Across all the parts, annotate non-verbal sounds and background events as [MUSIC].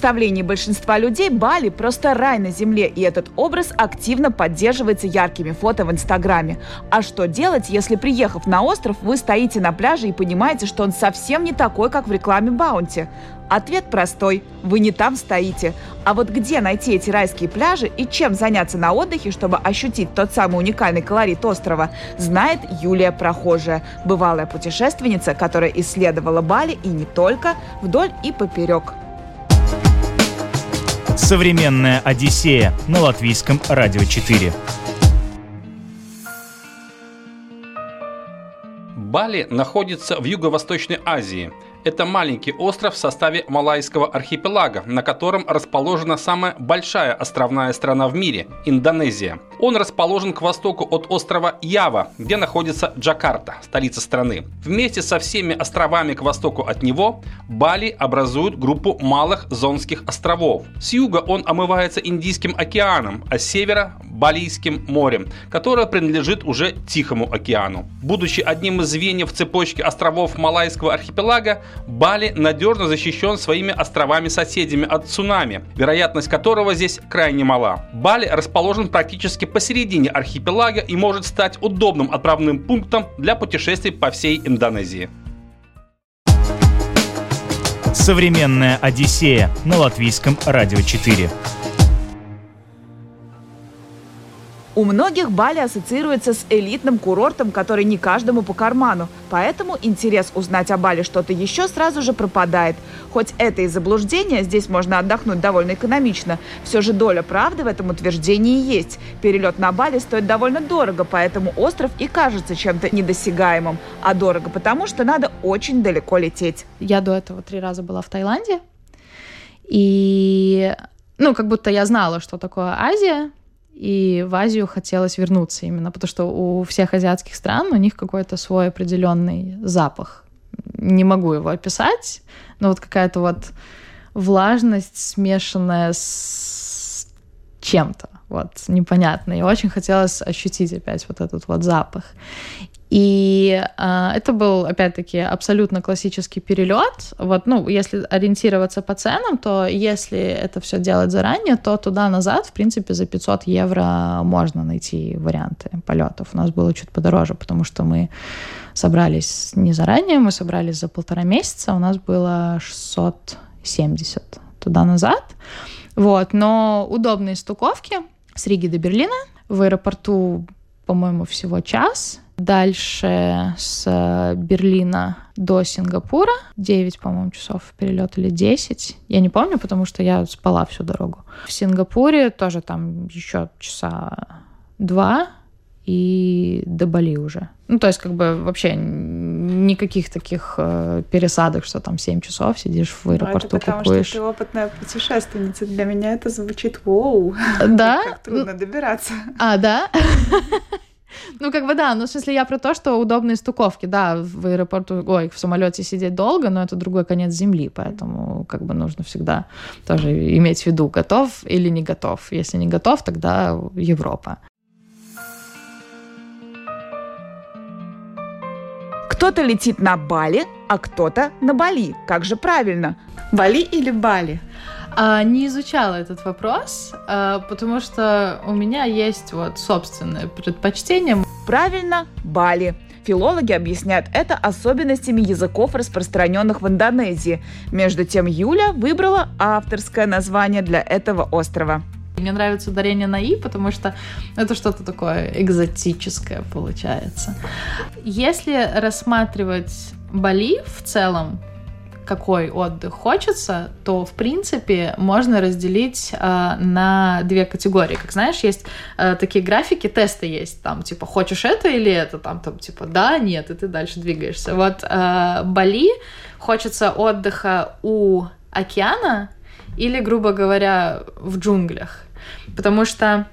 Представлении большинства людей Бали просто рай на земле, и этот образ активно поддерживается яркими фото в Инстаграме. А что делать, если, приехав на остров, вы стоите на пляже и понимаете, что он совсем не такой, как в рекламе Баунти? Ответ простой. Вы не там стоите. А вот где найти эти райские пляжи и чем заняться на отдыхе, чтобы ощутить тот самый уникальный колорит острова, знает Юлия Прохожая, бывалая путешественница, которая исследовала Бали и не только вдоль и поперек. Современная Одиссея на латвийском радио 4. Бали находится в Юго-Восточной Азии – это маленький остров в составе Малайского архипелага, на котором расположена самая большая островная страна в мире – Индонезия. Он расположен к востоку от острова Ява, где находится Джакарта, столица страны. Вместе со всеми островами к востоку от него Бали образует группу малых зонских островов. С юга он омывается Индийским океаном, а с севера – Балийским морем, которое принадлежит уже Тихому океану. Будучи одним из звеньев цепочки островов Малайского архипелага, Бали надежно защищен своими островами-соседями от цунами, вероятность которого здесь крайне мала. Бали расположен практически посередине архипелага и может стать удобным отправным пунктом для путешествий по всей Индонезии. Современная Одиссея на латвийском радио 4. У многих Бали ассоциируется с элитным курортом, который не каждому по карману. Поэтому интерес узнать о Бали что-то еще сразу же пропадает. Хоть это и заблуждение, здесь можно отдохнуть довольно экономично. Все же доля правды в этом утверждении есть. Перелет на Бали стоит довольно дорого, поэтому остров и кажется чем-то недосягаемым. А дорого потому, что надо очень далеко лететь. Я до этого три раза была в Таиланде. И ну, как будто я знала, что такое Азия, и в Азию хотелось вернуться именно, потому что у всех азиатских стран у них какой-то свой определенный запах. Не могу его описать, но вот какая-то вот влажность, смешанная с чем-то, вот, непонятно. И очень хотелось ощутить опять вот этот вот запах. И э, это был, опять-таки, абсолютно классический перелет. Вот, ну, если ориентироваться по ценам, то если это все делать заранее, то туда-назад, в принципе, за 500 евро можно найти варианты полетов. У нас было чуть подороже, потому что мы собрались не заранее, мы собрались за полтора месяца, у нас было 670 туда-назад. Вот, но удобные стуковки с Риги до Берлина. В аэропорту, по-моему, всего час, Дальше с э, Берлина до Сингапура 9, по-моему, часов перелет или 10. Я не помню, потому что я спала всю дорогу. В Сингапуре тоже там еще часа два и до Бали уже. Ну, то есть, как бы вообще никаких таких э, пересадок, что там 7 часов сидишь в аэропорту, ну, это потому кукуешь. что ты опытная путешественница. Для меня это звучит вау. Да? [LAUGHS] Как трудно добираться. А, да? [LAUGHS] Ну, как бы да, но в смысле я про то, что удобные стуковки, да, в аэропорту, ой, в самолете сидеть долго, но это другой конец земли, поэтому как бы нужно всегда тоже иметь в виду, готов или не готов. Если не готов, тогда Европа. Кто-то летит на Бали, а кто-то на Бали. Как же правильно? Бали или Бали? А, не изучала этот вопрос, а, потому что у меня есть вот собственное предпочтение. Правильно, Бали. Филологи объясняют это особенностями языков, распространенных в Индонезии. Между тем, Юля выбрала авторское название для этого острова. Мне нравится ударение на «и», потому что это что-то такое экзотическое получается. Если рассматривать Бали в целом, какой отдых хочется, то, в принципе, можно разделить э, на две категории. Как знаешь, есть э, такие графики, тесты есть, там, типа, хочешь это или это, там, там, типа, да, нет, и ты дальше двигаешься. Вот э, Бали хочется отдыха у океана или, грубо говоря, в джунглях. Потому что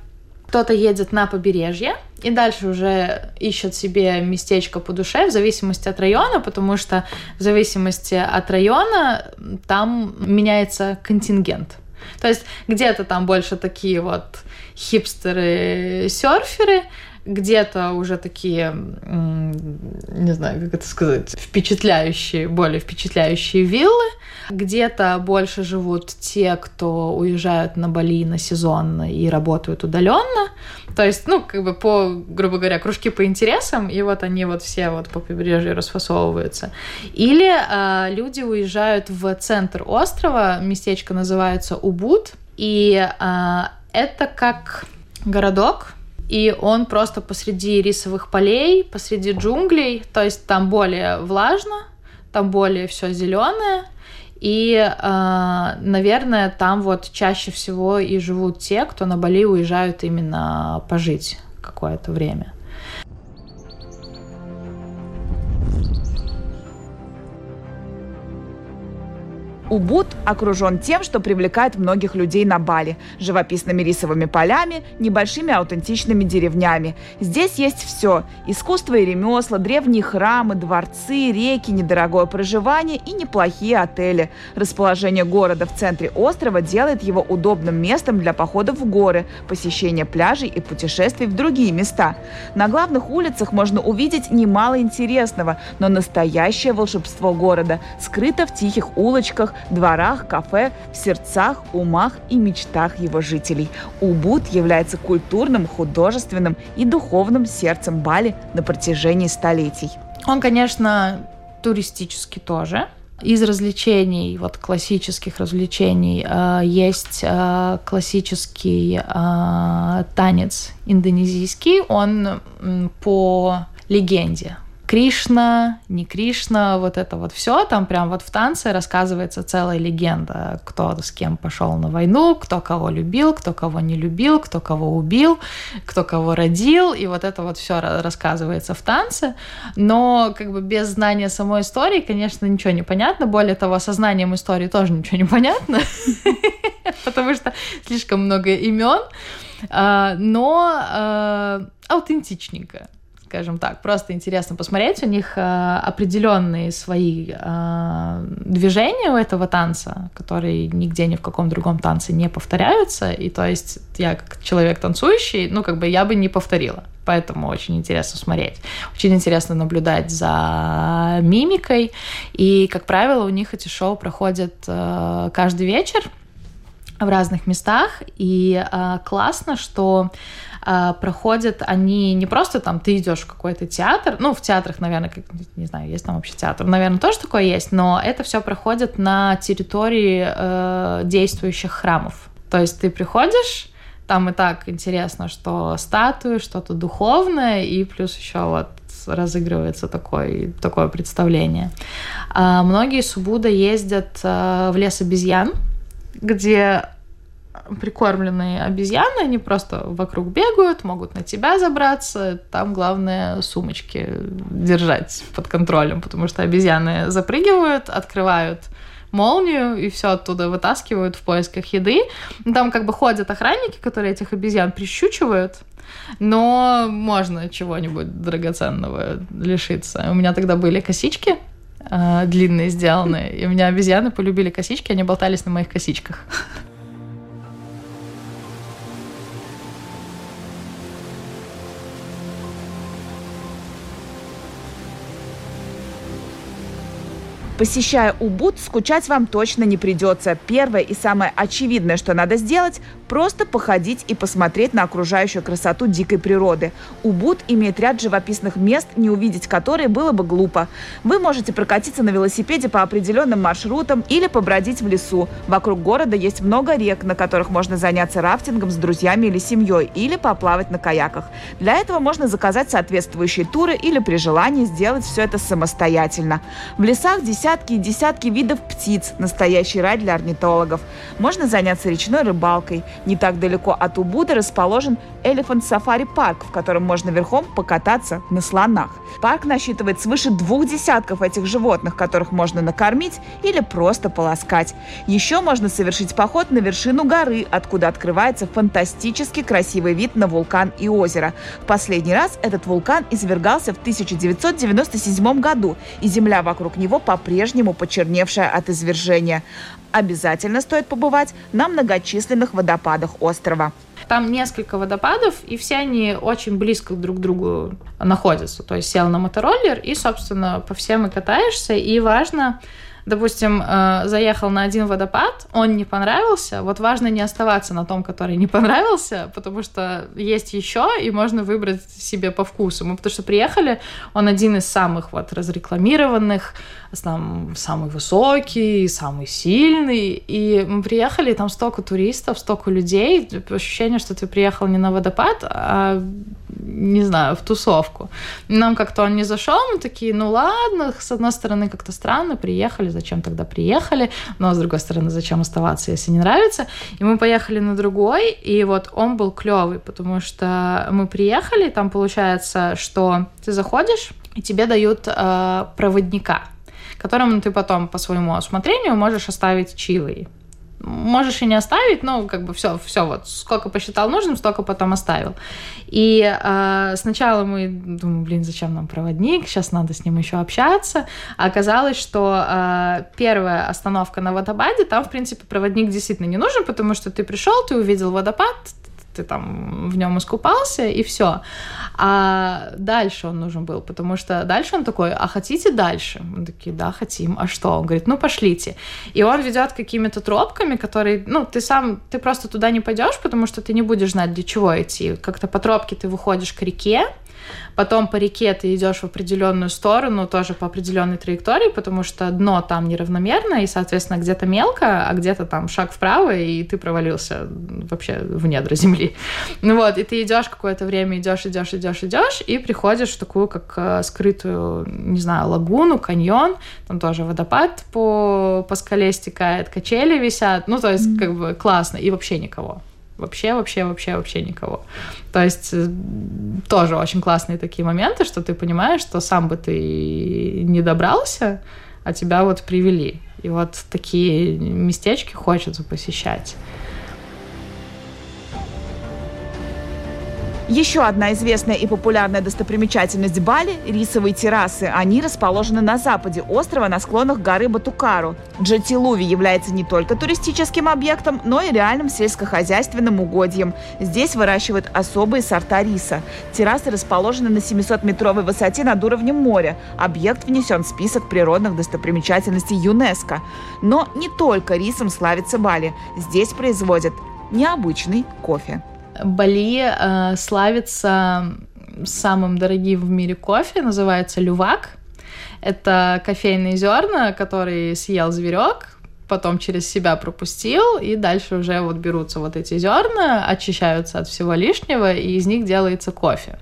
кто-то едет на побережье и дальше уже ищет себе местечко по душе в зависимости от района, потому что в зависимости от района там меняется контингент. То есть где-то там больше такие вот хипстеры-серферы, где-то уже такие, не знаю, как это сказать, впечатляющие, более впечатляющие виллы, где-то больше живут те, кто уезжают на Бали на сезон и работают удаленно. То есть, ну, как бы по, грубо говоря, кружки по интересам, и вот они вот все вот по побережью расфасовываются. Или э, люди уезжают в центр острова, местечко называется Убуд, и э, это как городок, и он просто посреди рисовых полей, посреди джунглей, то есть там более влажно, там более все зеленое, и, э, наверное, там вот чаще всего и живут те, кто на Бали уезжают именно пожить какое-то время. Убуд окружен тем, что привлекает многих людей на Бали – живописными рисовыми полями, небольшими аутентичными деревнями. Здесь есть все – искусство и ремесла, древние храмы, дворцы, реки, недорогое проживание и неплохие отели. Расположение города в центре острова делает его удобным местом для походов в горы, посещения пляжей и путешествий в другие места. На главных улицах можно увидеть немало интересного, но настоящее волшебство города скрыто в тихих улочках, дворах, кафе, в сердцах, умах и мечтах его жителей. Убуд является культурным, художественным и духовным сердцем Бали на протяжении столетий. Он, конечно, туристический тоже. Из развлечений, вот классических развлечений, э, есть э, классический э, танец индонезийский. Он по легенде Кришна, не Кришна, вот это вот все, там прям вот в танце рассказывается целая легенда, кто с кем пошел на войну, кто кого любил, кто кого не любил, кто кого убил, кто кого родил, и вот это вот все рассказывается в танце, но как бы без знания самой истории, конечно, ничего не понятно, более того, со знанием истории тоже ничего не понятно, [LAUGHS] потому что слишком много имен, а, но а, аутентичненько скажем так. Просто интересно посмотреть. У них э, определенные свои э, движения у этого танца, которые нигде ни в каком другом танце не повторяются. И то есть я как человек танцующий, ну как бы я бы не повторила. Поэтому очень интересно смотреть. Очень интересно наблюдать за мимикой. И, как правило, у них эти шоу проходят э, каждый вечер в разных местах. И э, классно, что э, проходят они не просто там ты идешь в какой-то театр, ну в театрах, наверное, как, не знаю, есть там вообще театр, наверное, тоже такое есть, но это все проходит на территории э, действующих храмов. То есть ты приходишь, там и так интересно, что статуи, что-то духовное, и плюс еще вот разыгрывается такое, такое представление. А многие субуда ездят э, в лес обезьян, где прикормленные обезьяны, они просто вокруг бегают, могут на тебя забраться. Там главное сумочки держать под контролем, потому что обезьяны запрыгивают, открывают молнию и все оттуда вытаскивают в поисках еды. Там как бы ходят охранники, которые этих обезьян прищучивают, но можно чего-нибудь драгоценного лишиться. У меня тогда были косички, э, длинные сделанные, и у меня обезьяны полюбили косички, они болтались на моих косичках. Посещая Убуд, скучать вам точно не придется. Первое и самое очевидное, что надо сделать – просто походить и посмотреть на окружающую красоту дикой природы. Убуд имеет ряд живописных мест, не увидеть которые было бы глупо. Вы можете прокатиться на велосипеде по определенным маршрутам или побродить в лесу. Вокруг города есть много рек, на которых можно заняться рафтингом с друзьями или семьей, или поплавать на каяках. Для этого можно заказать соответствующие туры или при желании сделать все это самостоятельно. В лесах десятки десятки и десятки видов птиц, настоящий рай для орнитологов. Можно заняться речной рыбалкой. Не так далеко от Убуда расположен Elephant Safari Парк, в котором можно верхом покататься на слонах. Парк насчитывает свыше двух десятков этих животных, которых можно накормить или просто полоскать. Еще можно совершить поход на вершину горы, откуда открывается фантастически красивый вид на вулкан и озеро. В последний раз этот вулкан извергался в 1997 году, и земля вокруг него по-прежнему почерневшая от извержения. Обязательно стоит побывать на многочисленных водопадах острова. Там несколько водопадов, и все они очень близко друг к другу находятся. То есть сел на мотороллер и, собственно, по всем и катаешься. И важно допустим, э, заехал на один водопад, он не понравился, вот важно не оставаться на том, который не [LAUGHS] понравился, потому что есть еще, и можно выбрать себе по вкусу. Мы потому что приехали, он один из самых вот разрекламированных, там самый высокий, самый сильный, и мы приехали, и там столько туристов, столько людей, ощущение, что ты приехал не на водопад, а не знаю, в тусовку. Нам как-то он не зашел, мы такие, ну ладно, с одной стороны как-то странно, приехали, зачем тогда приехали, но с другой стороны, зачем оставаться, если не нравится. И мы поехали на другой, и вот он был клевый, потому что мы приехали, там получается, что ты заходишь, и тебе дают э, проводника, которому ты потом по своему усмотрению можешь оставить чилой можешь и не оставить, но как бы все, все вот, сколько посчитал нужным, столько потом оставил. И э, сначала мы думаем, блин, зачем нам проводник, сейчас надо с ним еще общаться. А оказалось, что э, первая остановка на водопаде, там, в принципе, проводник действительно не нужен, потому что ты пришел, ты увидел водопад, ты там в нем искупался, и все. А дальше он нужен был, потому что дальше он такой, а хотите дальше? Мы такие, да, хотим. А что? Он говорит, ну пошлите. И он ведет какими-то тропками, которые, ну, ты сам, ты просто туда не пойдешь, потому что ты не будешь знать, для чего идти. Как-то по тропке ты выходишь к реке, Потом по реке ты идешь в определенную сторону, тоже по определенной траектории, потому что дно там неравномерно, и, соответственно, где-то мелко, а где-то там шаг вправо, и ты провалился вообще в недра земли. Ну вот, и ты идешь какое-то время, идешь, идешь, идешь, идешь, и приходишь в такую, как э, скрытую, не знаю, лагуну, каньон, там тоже водопад по, по скале стекает, качели висят, ну, то есть, как бы классно, и вообще никого. Вообще, вообще, вообще, вообще никого. То есть э, тоже очень классные такие моменты, что ты понимаешь, что сам бы ты не добрался, а тебя вот привели. И вот такие местечки хочется посещать. Еще одна известная и популярная достопримечательность Бали – рисовые террасы. Они расположены на западе острова на склонах горы Батукару. Джатилуви является не только туристическим объектом, но и реальным сельскохозяйственным угодьем. Здесь выращивают особые сорта риса. Террасы расположены на 700-метровой высоте над уровнем моря. Объект внесен в список природных достопримечательностей ЮНЕСКО. Но не только рисом славится Бали. Здесь производят необычный кофе. Бали э, славится самым дорогим в мире кофе, называется лювак. Это кофейные зерна, которые съел зверек, потом через себя пропустил, и дальше уже вот берутся вот эти зерна, очищаются от всего лишнего, и из них делается кофе.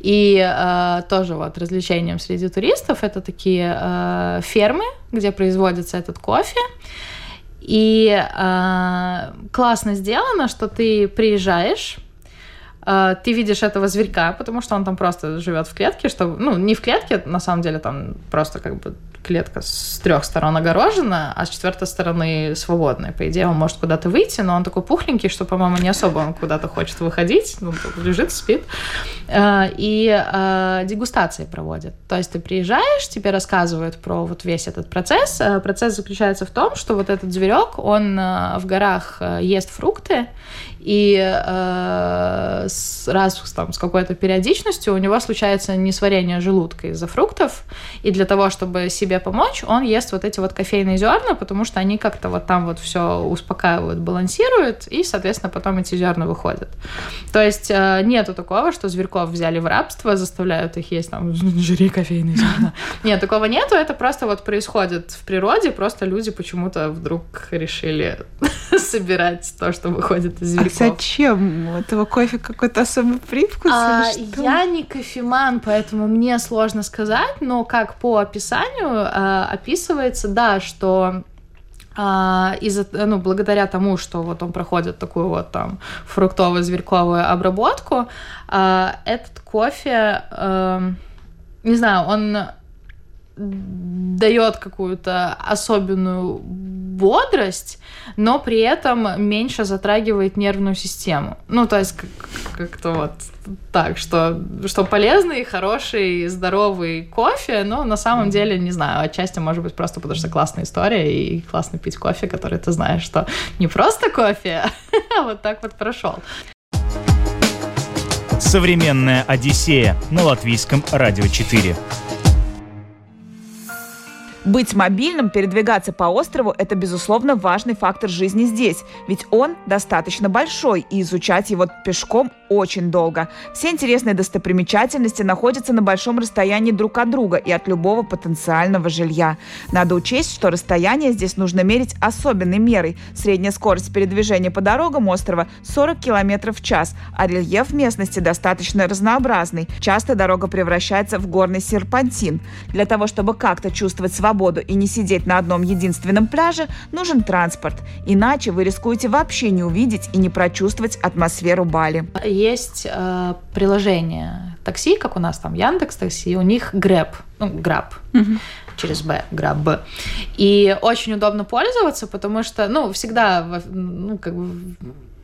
И э, тоже вот развлечением среди туристов это такие э, фермы, где производится этот кофе. И э, классно сделано, что ты приезжаешь, э, ты видишь этого зверька, потому что он там просто живет в клетке, что, ну, не в клетке, на самом деле там просто как бы клетка с трех сторон огорожена, а с четвертой стороны свободная. По идее, он может куда-то выйти, но он такой пухленький, что, по-моему, не особо он куда-то хочет выходить. Ну, лежит, спит. Э, и э, дегустации проводят. То есть ты приезжаешь, тебе рассказывают про вот весь этот процесс. Э, процесс заключается в том, что вот этот зверек, он в горах ест фрукты, и с, раз там, с какой-то периодичностью у него случается несварение желудка из-за фруктов, и для того, чтобы себе помочь, он ест вот эти вот кофейные зерна, потому что они как-то вот там вот все успокаивают, балансируют, и, соответственно, потом эти зерна выходят. То есть э, нету такого, что зверьков взяли в рабство, заставляют их есть там, [LAUGHS] жри кофейные зерна. Нет, такого нету, это просто вот происходит в природе, просто люди почему-то вдруг решили [LAUGHS] собирать то, что выходит из зверьков. Зачем? У этого кофе какой-то особый привкус? А, я не кофеман, поэтому мне сложно сказать, но как по описанию э, описывается, да, что а, из ну, благодаря тому, что вот он проходит такую вот там фруктово-зверьковую обработку, а, этот кофе, а, не знаю, он дает какую-то особенную бодрость, но при этом меньше затрагивает нервную систему. Ну, то есть как-то вот так, что, что полезный, хороший, здоровый кофе, но на самом деле, не знаю, отчасти может быть просто потому что классная история и классно пить кофе, который ты знаешь, что не просто кофе, [LAUGHS] а вот так вот прошел. Современная Одиссея на латвийском радио 4. Быть мобильным, передвигаться по острову – это, безусловно, важный фактор жизни здесь, ведь он достаточно большой, и изучать его пешком очень долго. Все интересные достопримечательности находятся на большом расстоянии друг от друга и от любого потенциального жилья. Надо учесть, что расстояние здесь нужно мерить особенной мерой. Средняя скорость передвижения по дорогам острова 40 км в час, а рельеф местности достаточно разнообразный. Часто дорога превращается в горный серпантин. Для того, чтобы как-то чувствовать свободу свободу и не сидеть на одном единственном пляже, нужен транспорт. Иначе вы рискуете вообще не увидеть и не прочувствовать атмосферу Бали. Есть э, приложение такси, как у нас там Яндекс Такси, у них Grab, ну, Grab. Угу через Б, Grab. И очень удобно пользоваться, потому что, ну, всегда, ну, как бы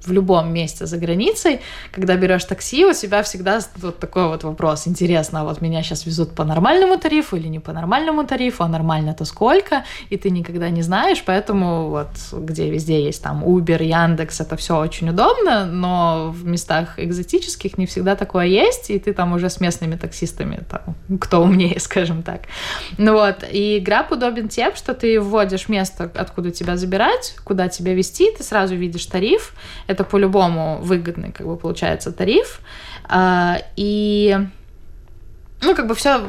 в любом месте за границей, когда берешь такси, у тебя всегда вот такой вот вопрос. Интересно, а вот меня сейчас везут по нормальному тарифу или не по нормальному тарифу, а нормально-то сколько? И ты никогда не знаешь, поэтому вот где везде есть там Uber, Яндекс, это все очень удобно, но в местах экзотических не всегда такое есть, и ты там уже с местными таксистами, там, кто умнее, [LAUGHS] скажем так. Ну вот, и Grab удобен тем, что ты вводишь место, откуда тебя забирать, куда тебя везти, ты сразу видишь тариф, это по-любому выгодный, как бы, получается, тариф. А, и ну, как бы все,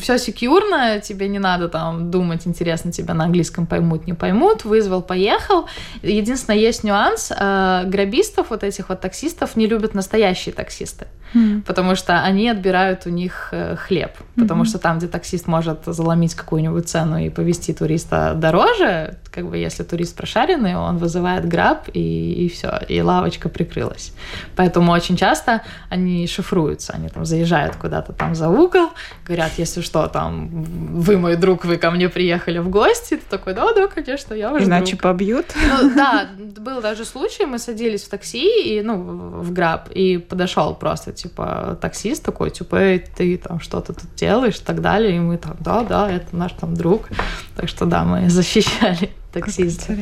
все секьюрно, тебе не надо там думать, интересно, тебя на английском поймут, не поймут, вызвал, поехал. Единственное, есть нюанс, э, грабистов, вот этих вот таксистов, не любят настоящие таксисты, mm. потому что они отбирают у них э, хлеб, потому mm-hmm. что там, где таксист может заломить какую-нибудь цену и повезти туриста дороже, как бы если турист прошаренный, он вызывает граб, и, и все, и лавочка прикрылась. Поэтому очень часто они шифруются, они там заезжают куда-то там за угол, говорят, если что, там, вы мой друг, вы ко мне приехали в гости, ты такой, да, да, конечно, я ваш Иначе друг. побьют. Ну, да, был даже случай, мы садились в такси, и, ну, в граб, и подошел просто, типа, таксист такой, типа, эй, ты там что-то тут делаешь и так далее, и мы там, да, да, это наш там друг, так что да, мы [LAUGHS] защищали таксиста.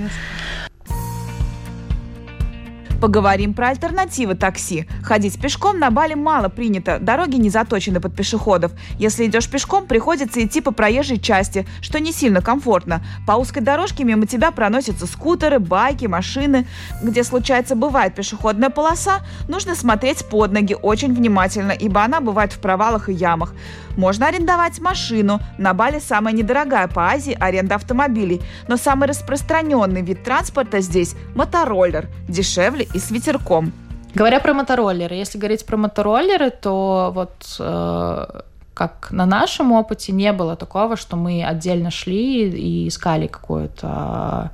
Поговорим про альтернативы такси. Ходить пешком на Бали мало принято, дороги не заточены под пешеходов. Если идешь пешком, приходится идти по проезжей части, что не сильно комфортно. По узкой дорожке мимо тебя проносятся скутеры, байки, машины. Где случается бывает пешеходная полоса, нужно смотреть под ноги очень внимательно, ибо она бывает в провалах и ямах. Можно арендовать машину. На Бали самая недорогая по Азии аренда автомобилей. Но самый распространенный вид транспорта здесь – мотороллер. Дешевле и с ветерком. Говоря про мотороллеры, если говорить про мотороллеры, то вот э, как на нашем опыте не было такого, что мы отдельно шли и искали какую-то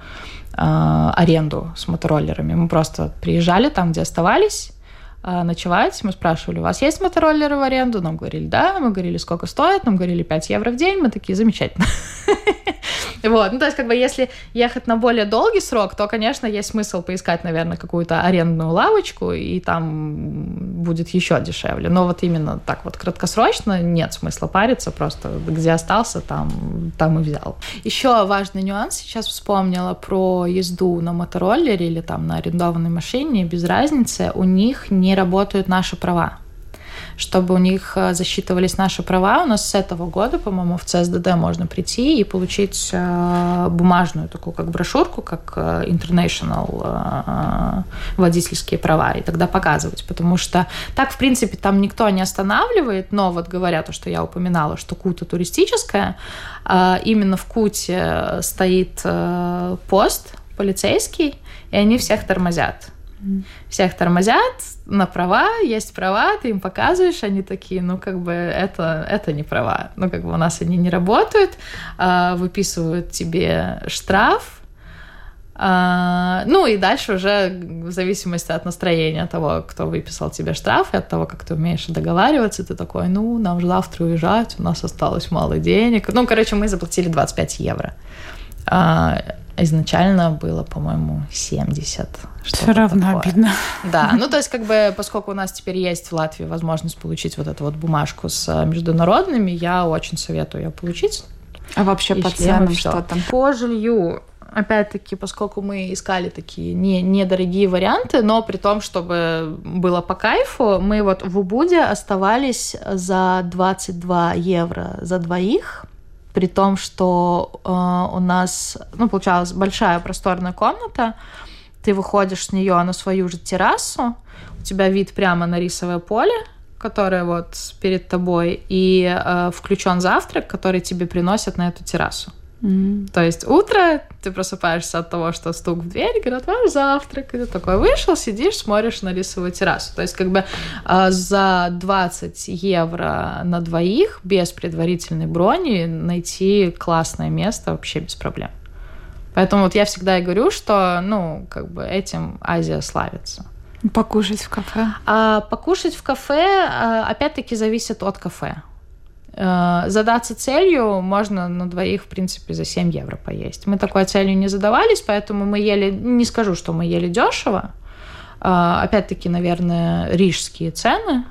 э, аренду с мотороллерами. Мы просто приезжали там, где оставались, а, ночевать. Мы спрашивали, у вас есть мотороллеры в аренду? Нам говорили, да. Мы говорили, сколько стоит? Нам говорили, 5 евро в день. Мы такие, замечательно. [LAUGHS] Вот, ну то есть как бы если ехать на более долгий срок, то, конечно, есть смысл поискать, наверное, какую-то арендную лавочку, и там будет еще дешевле. Но вот именно так вот краткосрочно нет смысла париться, просто где остался, там, там и взял. Еще важный нюанс, сейчас вспомнила про езду на мотороллере или там на арендованной машине, без разницы, у них не работают наши права чтобы у них э, засчитывались наши права. У нас с этого года, по-моему, в ЦСДД можно прийти и получить э, бумажную такую как брошюрку, как э, International водительские права, и тогда показывать, потому что так, в принципе, там никто не останавливает, но вот говоря то, что я упоминала, что Кута туристическая, именно в Куте стоит пост полицейский, и они всех тормозят Всех тормозят на права, есть права, ты им показываешь, они такие, ну, как бы, это, это не права. Ну, как бы у нас они не работают, а, выписывают тебе штраф, а, ну и дальше уже в зависимости от настроения того, кто выписал тебе штраф, и от того, как ты умеешь договариваться, ты такой, ну, нам же завтра уезжать, у нас осталось мало денег. Ну, короче, мы заплатили 25 евро. А, изначально было, по-моему, 70. Все равно такое. обидно. Да, ну то есть как бы, поскольку у нас теперь есть в Латвии возможность получить вот эту вот бумажку с э, международными, я очень советую ее получить. А вообще по ценам что там? По жилью опять-таки, поскольку мы искали такие не, недорогие варианты, но при том, чтобы было по кайфу, мы вот в Убуде оставались за 22 евро за двоих, при том, что э, у нас, ну, получалась большая просторная комната, ты выходишь с нее на свою же террасу, у тебя вид прямо на рисовое поле, которое вот перед тобой, и э, включен завтрак, который тебе приносят на эту террасу. Mm-hmm. То есть утро ты просыпаешься от того, что стук в дверь, говорят, ваш завтрак, и ты такой вышел, сидишь, смотришь на рисовую террасу. То есть как бы э, за 20 евро на двоих без предварительной брони найти классное место вообще без проблем. Поэтому вот я всегда и говорю, что, ну, как бы этим Азия славится. Покушать в кафе? А, покушать в кафе, а, опять-таки, зависит от кафе. Э, задаться целью можно на двоих, в принципе, за 7 евро поесть. Мы такой целью не задавались, поэтому мы ели, не скажу, что мы ели дешево. Э, опять-таки, наверное, рижские цены.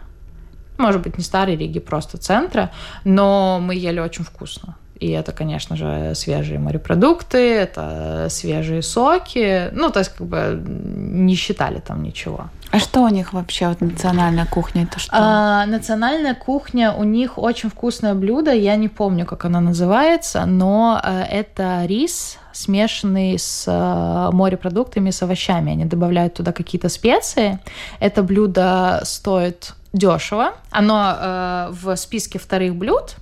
Может быть, не старые Риги, просто центра, но мы ели очень вкусно. И это, конечно же, свежие морепродукты, это свежие соки. Ну, то есть, как бы не считали там ничего. А что у них вообще, вот национальная кухня, это что? А, национальная кухня, у них очень вкусное блюдо, я не помню, как оно называется, но а, это рис, смешанный с а, морепродуктами, с овощами. Они добавляют туда какие-то специи. Это блюдо стоит дешево. Оно а, в списке вторых блюд,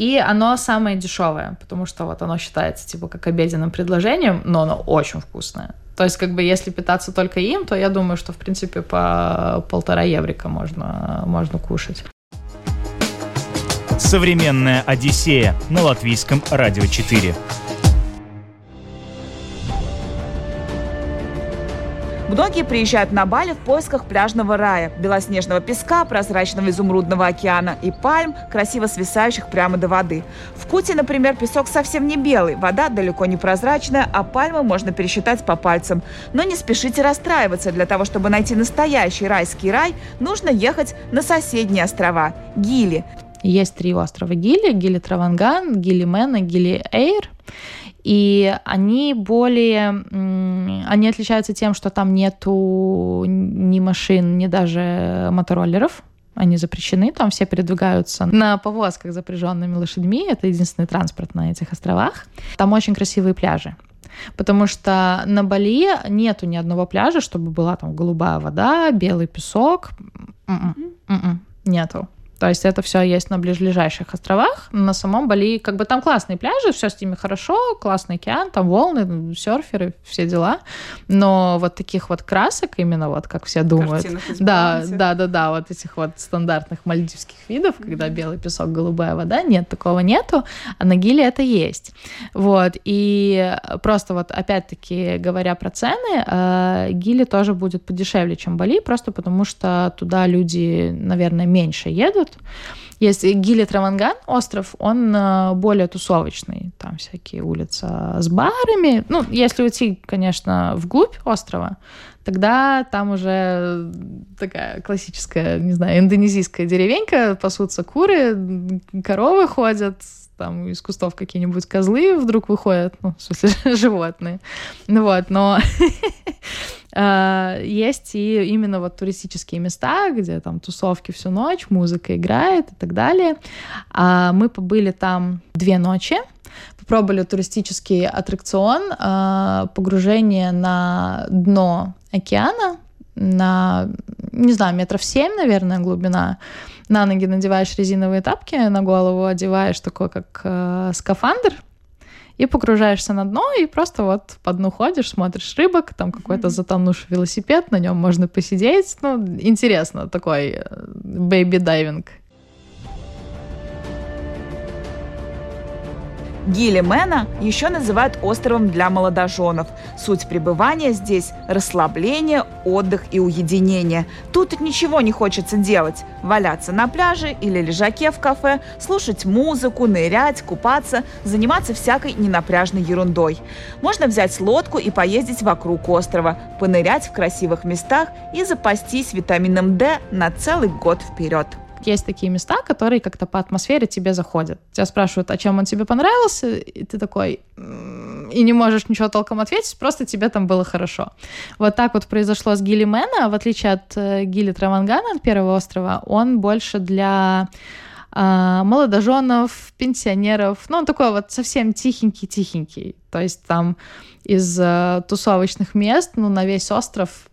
и оно самое дешевое, потому что вот оно считается типа как обеденным предложением, но оно очень вкусное. То есть, как бы, если питаться только им, то я думаю, что, в принципе, по полтора еврика можно, можно кушать. Современная Одиссея на латвийском радио 4. Многие приезжают на Бали в поисках пляжного рая, белоснежного песка, прозрачного изумрудного океана и пальм, красиво свисающих прямо до воды. В Куте, например, песок совсем не белый, вода далеко не прозрачная, а пальмы можно пересчитать по пальцам. Но не спешите расстраиваться. Для того, чтобы найти настоящий райский рай, нужно ехать на соседние острова – Гили. Есть три острова Гили – Гили Траванган, Гили Мена, Гили Эйр. И они более, они отличаются тем, что там нету ни машин, ни даже мотороллеров, они запрещены, там все передвигаются на повозках, запряженными лошадьми, это единственный транспорт на этих островах. Там очень красивые пляжи. Потому что на Бали нету ни одного пляжа, чтобы была там голубая вода, белый песок. Mm-mm. Нету. То есть это все есть на ближайших островах. На самом Бали как бы там классные пляжи, все с ними хорошо, классный океан, там волны, серферы, все дела. Но вот таких вот красок именно вот, как все думают. Да, да, да, да, вот этих вот стандартных мальдивских видов, когда белый песок, голубая вода, нет, такого нету, а на Гиле это есть. Вот, и просто вот опять-таки говоря про цены, э, Гиле тоже будет подешевле, чем Бали, просто потому что туда люди, наверное, меньше едут, едут. Есть Гили Траванган, остров, он э, более тусовочный. Там всякие улицы с барами. Ну, если уйти, конечно, вглубь острова, тогда там уже такая классическая, не знаю, индонезийская деревенька, пасутся куры, коровы ходят, там из кустов какие-нибудь козлы вдруг выходят, ну, в смысле, [LAUGHS] животные. Ну вот, но [LAUGHS] а, есть и именно вот туристические места, где там тусовки всю ночь, музыка играет и так далее. А мы побыли там две ночи, попробовали туристический аттракцион а, погружение на дно океана на, не знаю, метров семь, наверное, глубина на ноги надеваешь резиновые тапки, на голову одеваешь такой, как э, скафандр, и погружаешься на дно, и просто вот по дну ходишь, смотришь рыбок, там какой-то затонувший велосипед, на нем можно посидеть. Ну, интересно, такой baby-дайвинг. Гили-Мено еще называют островом для молодоженов. Суть пребывания здесь – расслабление, отдых и уединение. Тут ничего не хочется делать. Валяться на пляже или лежаке в кафе, слушать музыку, нырять, купаться, заниматься всякой ненапряжной ерундой. Можно взять лодку и поездить вокруг острова, понырять в красивых местах и запастись витамином D на целый год вперед есть такие места, которые как-то по атмосфере тебе заходят. Тебя спрашивают, а чем он тебе понравился, и ты такой и не можешь ничего толком ответить, просто тебе там было хорошо. Вот так вот произошло с Гилли Мэна, в отличие от э, Гилли Травангана, от первого острова, он больше для э, молодоженов, пенсионеров, ну, он такой вот совсем тихенький-тихенький. То есть там из э, тусовочных мест, ну, на весь остров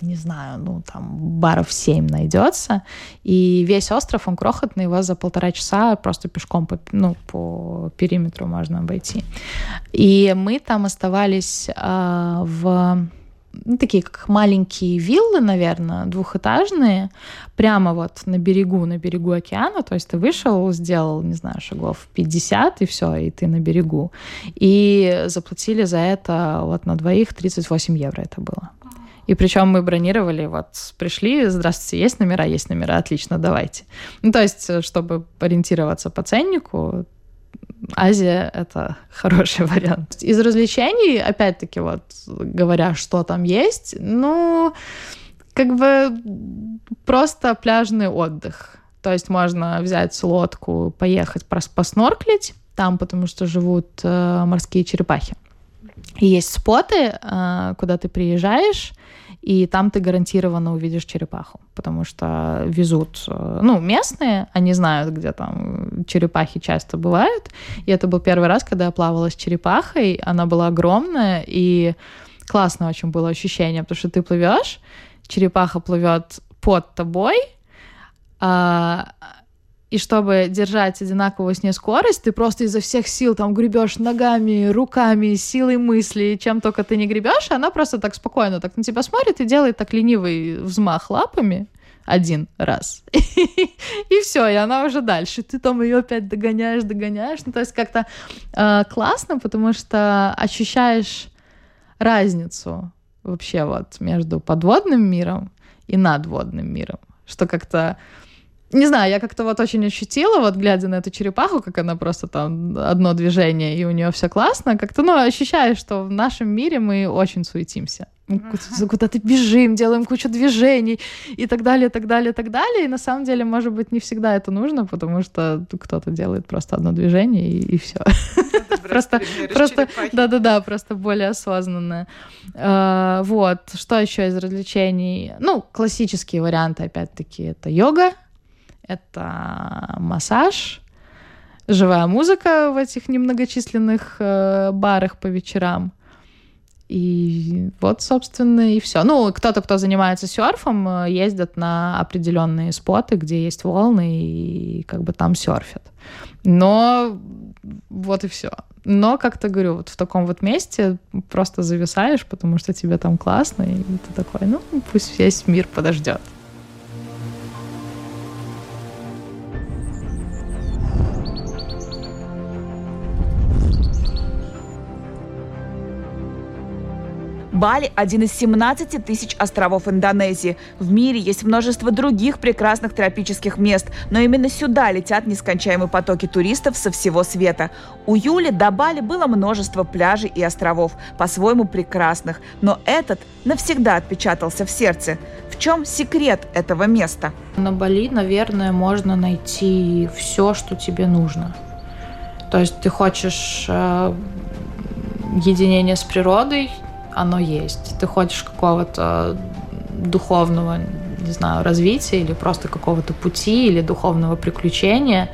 не знаю, ну, там, баров 7 найдется, и весь остров, он крохотный, его за полтора часа просто пешком по, ну, по периметру можно обойти. И мы там оставались э, в ну, такие как маленькие виллы, наверное, двухэтажные, прямо вот на берегу, на берегу океана, то есть ты вышел, сделал, не знаю, шагов 50, и все, и ты на берегу. И заплатили за это вот на двоих 38 евро это было. И причем мы бронировали, вот пришли, здравствуйте, есть номера, есть номера, отлично, давайте. Ну, то есть, чтобы ориентироваться по ценнику, Азия — это [LAUGHS] хороший вариант. Из развлечений, опять-таки, вот говоря, что там есть, ну, как бы просто пляжный отдых. То есть можно взять лодку, поехать поснорклить там, потому что живут э, морские черепахи. И есть споты, э, куда ты приезжаешь, и там ты гарантированно увидишь черепаху, потому что везут, э, ну, местные, они знают, где там черепахи часто бывают, и это был первый раз, когда я плавала с черепахой, она была огромная, и классное очень было ощущение, потому что ты плывешь, черепаха плывет под тобой, а, и чтобы держать одинаковую с ней скорость, ты просто изо всех сил там гребешь ногами, руками, силой мысли, чем только ты не гребешь, она просто так спокойно так на тебя смотрит и делает так ленивый взмах лапами один раз. [LAUGHS] и все, и она уже дальше. Ты там ее опять догоняешь, догоняешь. Ну, то есть как-то э, классно, потому что ощущаешь разницу вообще вот между подводным миром и надводным миром. Что как-то не знаю, я как-то вот очень ощутила, вот глядя на эту черепаху, как она просто там одно движение, и у нее все классно, как-то, ну, ощущаешь, что в нашем мире мы очень суетимся. Мы uh-huh. куда-то бежим, делаем кучу движений и так далее, так далее, так далее. И на самом деле, может быть, не всегда это нужно, потому что кто-то делает просто одно движение и, и все. Просто, просто, да-да-да, просто более осознанно. А, вот. Что еще из развлечений? Ну, классические варианты, опять-таки, это йога это массаж, живая музыка в этих немногочисленных э, барах по вечерам. И вот, собственно, и все. Ну, кто-то, кто занимается серфом, э, ездят на определенные споты, где есть волны, и как бы там серфят. Но вот и все. Но, как-то говорю, вот в таком вот месте просто зависаешь, потому что тебе там классно, и ты такой, ну, пусть весь мир подождет. Бали – один из 17 тысяч островов Индонезии. В мире есть множество других прекрасных тропических мест, но именно сюда летят нескончаемые потоки туристов со всего света. У Юли до Бали было множество пляжей и островов, по-своему прекрасных, но этот навсегда отпечатался в сердце. В чем секрет этого места? На Бали, наверное, можно найти все, что тебе нужно. То есть ты хочешь э, единение с природой, оно есть. Ты хочешь какого-то духовного, не знаю, развития или просто какого-то пути или духовного приключения,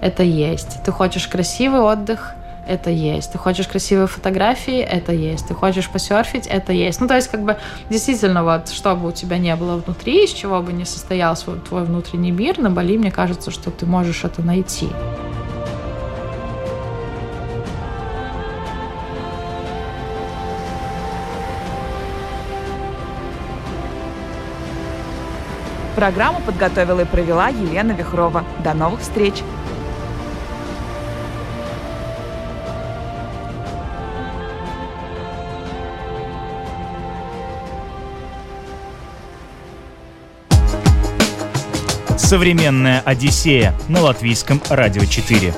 это есть. Ты хочешь красивый отдых, это есть. Ты хочешь красивые фотографии, это есть. Ты хочешь посерфить, это есть. Ну, то есть, как бы, действительно, вот, что бы у тебя не было внутри, из чего бы не состоялся твой внутренний мир, на Бали, мне кажется, что ты можешь это найти. Программу подготовила и провела Елена Вихрова. До новых встреч! Современная Одиссея на латвийском радио 4.